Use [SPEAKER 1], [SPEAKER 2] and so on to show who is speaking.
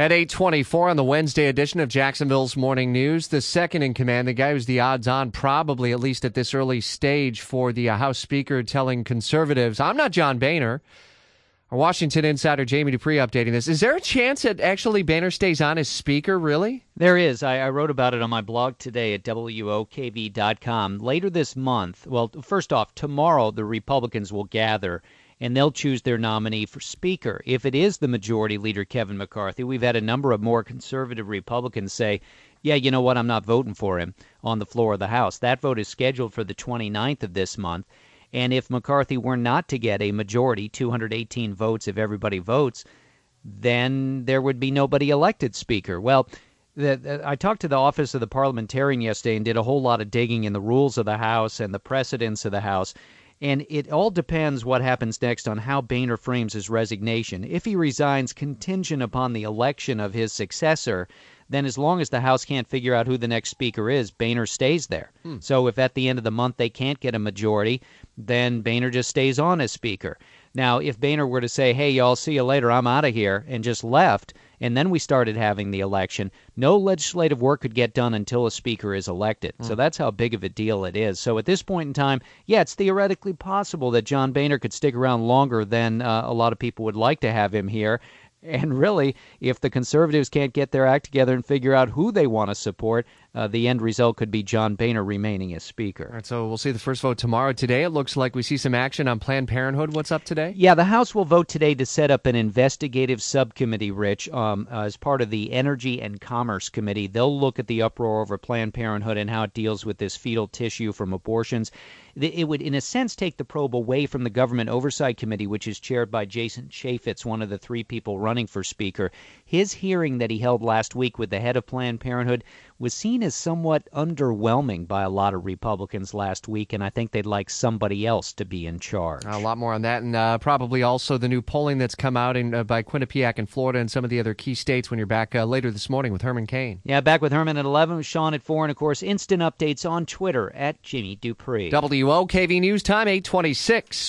[SPEAKER 1] At 824 on the Wednesday edition of Jacksonville's Morning News, the second in command, the guy who's the odds on, probably at least at this early stage, for the uh, House Speaker telling conservatives, I'm not John Boehner. Our Washington insider Jamie Dupree updating this. Is there a chance that actually Boehner stays on as Speaker, really?
[SPEAKER 2] There is. I, I wrote about it on my blog today at WOKV.com. Later this month, well, first off, tomorrow the Republicans will gather and they'll choose their nominee for Speaker. If it is the Majority Leader, Kevin McCarthy, we've had a number of more conservative Republicans say, yeah, you know what, I'm not voting for him on the floor of the House. That vote is scheduled for the 29th of this month. And if McCarthy were not to get a majority, 218 votes if everybody votes, then there would be nobody elected Speaker. Well, the, the, I talked to the office of the parliamentarian yesterday and did a whole lot of digging in the rules of the House and the precedents of the House. And it all depends what happens next on how Boehner frames his resignation. If he resigns contingent upon the election of his successor, then as long as the House can't figure out who the next speaker is, Boehner stays there. Hmm. So if at the end of the month they can't get a majority, then Boehner just stays on as speaker. Now, if Boehner were to say, "Hey, y'all, see you later. I'm out of here," and just left, and then we started having the election, no legislative work could get done until a speaker is elected. Mm. So that's how big of a deal it is. So at this point in time, yeah, it's theoretically possible that John Boehner could stick around longer than uh, a lot of people would like to have him here. And really, if the conservatives can't get their act together and figure out who they want to support, uh, the end result could be John Boehner remaining as Speaker.
[SPEAKER 1] All right, so we'll see the first vote tomorrow. Today, it looks like we see some action on Planned Parenthood. What's up today?
[SPEAKER 2] Yeah, the House will vote today to set up an investigative subcommittee, Rich, um, uh, as part of the Energy and Commerce Committee. They'll look at the uproar over Planned Parenthood and how it deals with this fetal tissue from abortions. It would, in a sense, take the probe away from the Government Oversight Committee, which is chaired by Jason Chaffetz, one of the three people running for Speaker. His hearing that he held last week with the head of Planned Parenthood was seen as somewhat underwhelming by a lot of Republicans last week, and I think they'd like somebody else to be in charge.
[SPEAKER 1] A lot more on that, and uh, probably also the new polling that's come out in, uh, by Quinnipiac in Florida and some of the other key states when you're back uh, later this morning with Herman Cain.
[SPEAKER 2] Yeah, back with Herman at 11, Sean at 4, and of course, instant updates on Twitter at Jamie Dupree.
[SPEAKER 1] WOKV News Time, 826.